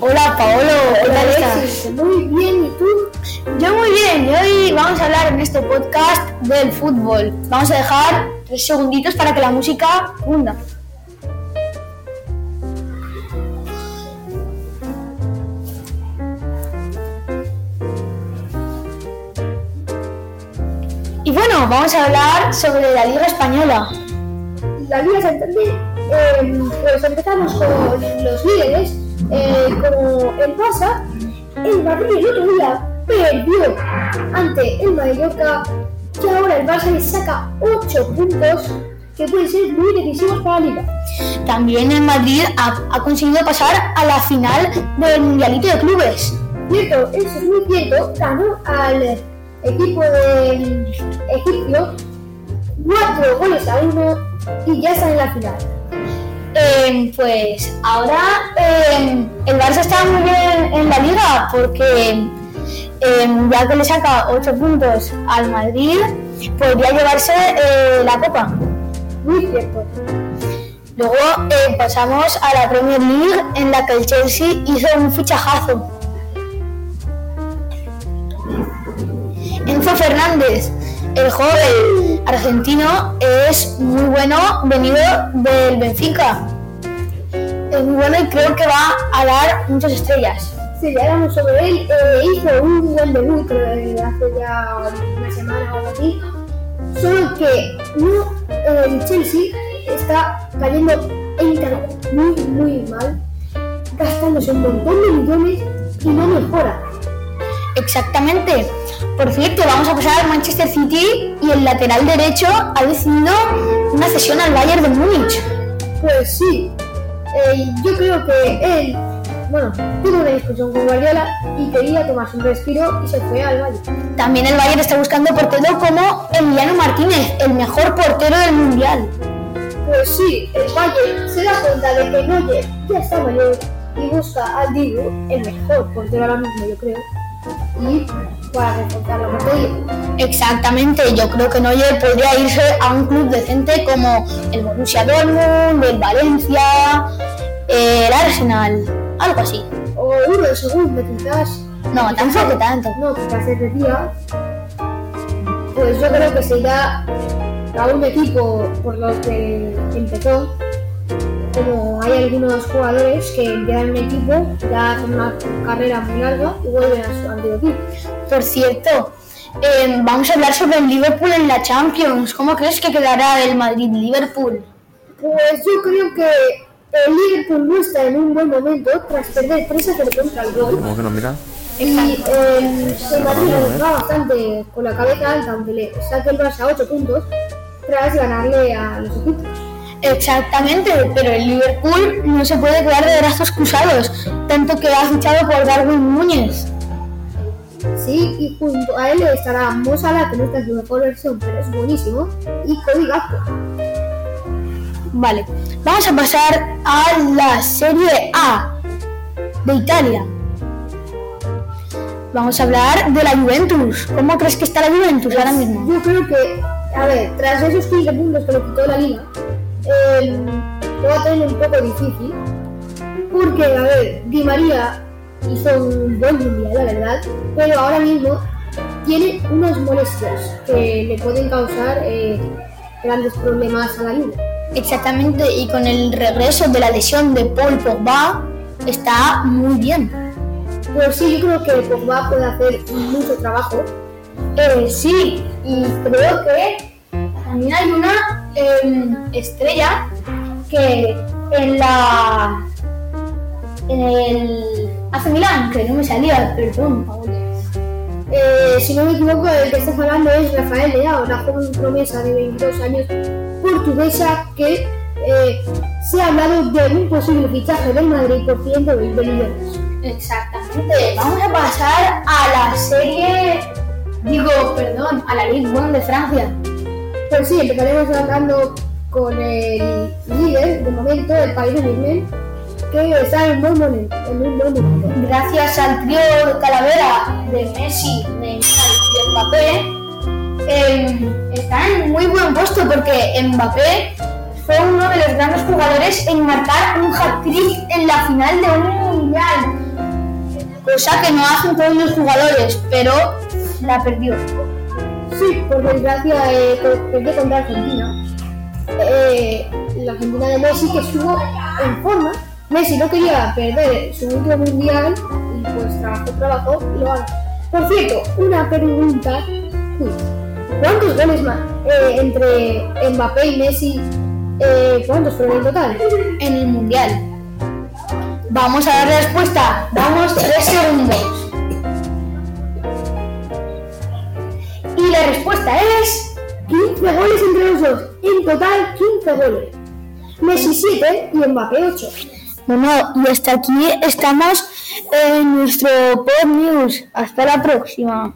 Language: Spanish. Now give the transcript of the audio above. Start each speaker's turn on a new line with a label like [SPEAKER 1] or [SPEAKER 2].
[SPEAKER 1] Hola Paolo, ¿qué tal estás?
[SPEAKER 2] Muy bien, ¿y tú?
[SPEAKER 1] Yo muy bien, y hoy vamos a hablar en este podcast del fútbol. Vamos a dejar tres segunditos para que la música hunda. Y bueno, vamos a hablar sobre la Liga Española.
[SPEAKER 2] La Liga Santander, eh, pues empezamos con los líderes, eh, como el Barça, el Madrid el otro día perdió ante el Mallorca, y ahora el Barça le saca 8 puntos que pueden ser muy decisivos para la Liga.
[SPEAKER 1] También el Madrid ha, ha conseguido pasar a la final del Mundialito de Clubes.
[SPEAKER 2] Cierto, eso es muy cierto, ganó al equipo de egipcio 4 goles a 1 y ya está en la final.
[SPEAKER 1] Eh, pues ahora eh, el Barça está muy bien en la liga porque eh, ya que le saca 8 puntos al Madrid, podría llevarse eh, la copa.
[SPEAKER 2] Muy cierto.
[SPEAKER 1] Luego eh, pasamos a la Premier League en la que el Chelsea hizo un fichajazo. Enzo Fernández, el joven argentino, es muy bueno, venido del Benfica. Es muy bueno y creo que va a dar muchas estrellas.
[SPEAKER 2] Sí, ya hablamos sobre él. eh, hizo un buen debut, hace ya una semana o algo así. Solo que no, eh, el Chelsea está cayendo en muy, muy mal, gastándose un montón de millones y no mejora.
[SPEAKER 1] Exactamente. Por cierto, vamos a pasar al Manchester City y el lateral derecho ha decidido una cesión al Bayern de Múnich.
[SPEAKER 2] Pues sí, eh, yo creo que él, bueno, tuvo una discusión con Guardiola y quería tomarse un respiro y se fue al Valle.
[SPEAKER 1] También el Bayern está buscando portero como Emiliano Martínez, el mejor portero del mundial.
[SPEAKER 2] Pues sí, el Valle se da cuenta de que Neuer ya está mayor y busca al Dibu, el mejor portero ahora mismo, yo creo, y para reforzar la.
[SPEAKER 1] Exactamente, yo creo que Neuer podría irse a un club decente como el Borussia Dortmund, el Valencia, el Arsenal, algo así.
[SPEAKER 2] O uno de segundo, quizás.
[SPEAKER 1] No, tampoco tanto.
[SPEAKER 2] No, quizás se retira. Pues yo creo que se irá a un equipo por lo que empezó. Como hay algunos jugadores que empiezan un equipo, ya hacen una carrera muy larga y vuelven a su antiguo equipo.
[SPEAKER 1] Por cierto, eh, vamos a hablar sobre el Liverpool en la Champions. ¿Cómo crees que quedará el Madrid-Liverpool?
[SPEAKER 2] Pues yo creo que el Liverpool no está en un buen momento tras perder 3 a 0 contra el gol.
[SPEAKER 3] ¿Cómo que no mira?
[SPEAKER 2] Y eh, el Madrid va bastante con la cabeza alta, aunque le saque el Barça 8 puntos, tras ganarle a los equipos.
[SPEAKER 1] Exactamente, pero el Liverpool no se puede quedar de brazos cruzados, tanto que ha fichado por Darwin Núñez.
[SPEAKER 2] Sí, y junto a él estará Mo Salah, que no está en su mejor versión, pero es buenísimo, y Cody Gakpo.
[SPEAKER 1] Vale, vamos a pasar a la Serie A de Italia. Vamos a hablar de la Juventus. ¿Cómo crees que está la Juventus ahora mismo?
[SPEAKER 2] Yo creo que, a ver, tras esos 15 puntos que le quitó la liga, eh, lo va a tener un poco difícil, porque, a ver, Di María hizo un buen mundial, la verdad, pero ahora mismo tiene unas molestias que le pueden causar eh, grandes problemas a la liga.
[SPEAKER 1] Exactamente, y con el regreso de la lesión de Paul Pogba, está muy bien.
[SPEAKER 2] Pues sí, yo creo que Pogba puede hacer mucho trabajo.
[SPEAKER 1] Eh, sí, y creo que también hay una em, estrella que en la en el AC Milán, que no me salía, perdón.
[SPEAKER 2] Eh, si no me equivoco, el que estás hablando es Rafael Leao, la joven promesa de 22 años portuguesa que eh, se ha hablado de un posible fichaje del Madrid por 120 millones.
[SPEAKER 1] Exactamente. Vamos a pasar a la serie, digo, perdón, a la Ligue 1 de Francia.
[SPEAKER 2] Pues sí, empezaremos hablando con el líder de momento, el Paris Saint-Germain, que está en un buen momento.
[SPEAKER 1] Gracias al trío de Calavera de Messi, Neymar y Mbappé, eh, está en muy buen puesto porque Mbappé fue uno de los grandes jugadores en marcar un hat-trick en la final de un mundial. Cosa que no hacen todos los jugadores, pero la perdió.
[SPEAKER 2] Sí, por desgracia eh, perdió contra Argentina. Eh, la Argentina de Messi que estuvo en forma. Messi no quería perder su último mundial y pues trabajó, trabajó y lo ganó. Por cierto, una pregunta. ¿Cuántos goles más eh, entre Mbappé y Messi? Eh, ¿Cuántos fueron en total?
[SPEAKER 1] En el mundial. Vamos a dar respuesta. Damos tres segundos. La respuesta es
[SPEAKER 2] 15 goles entre los dos. En total, 15 goles. Messi 7 y Mbappé 8.
[SPEAKER 1] Bueno, y hasta aquí estamos en nuestro Pod News. Hasta la próxima.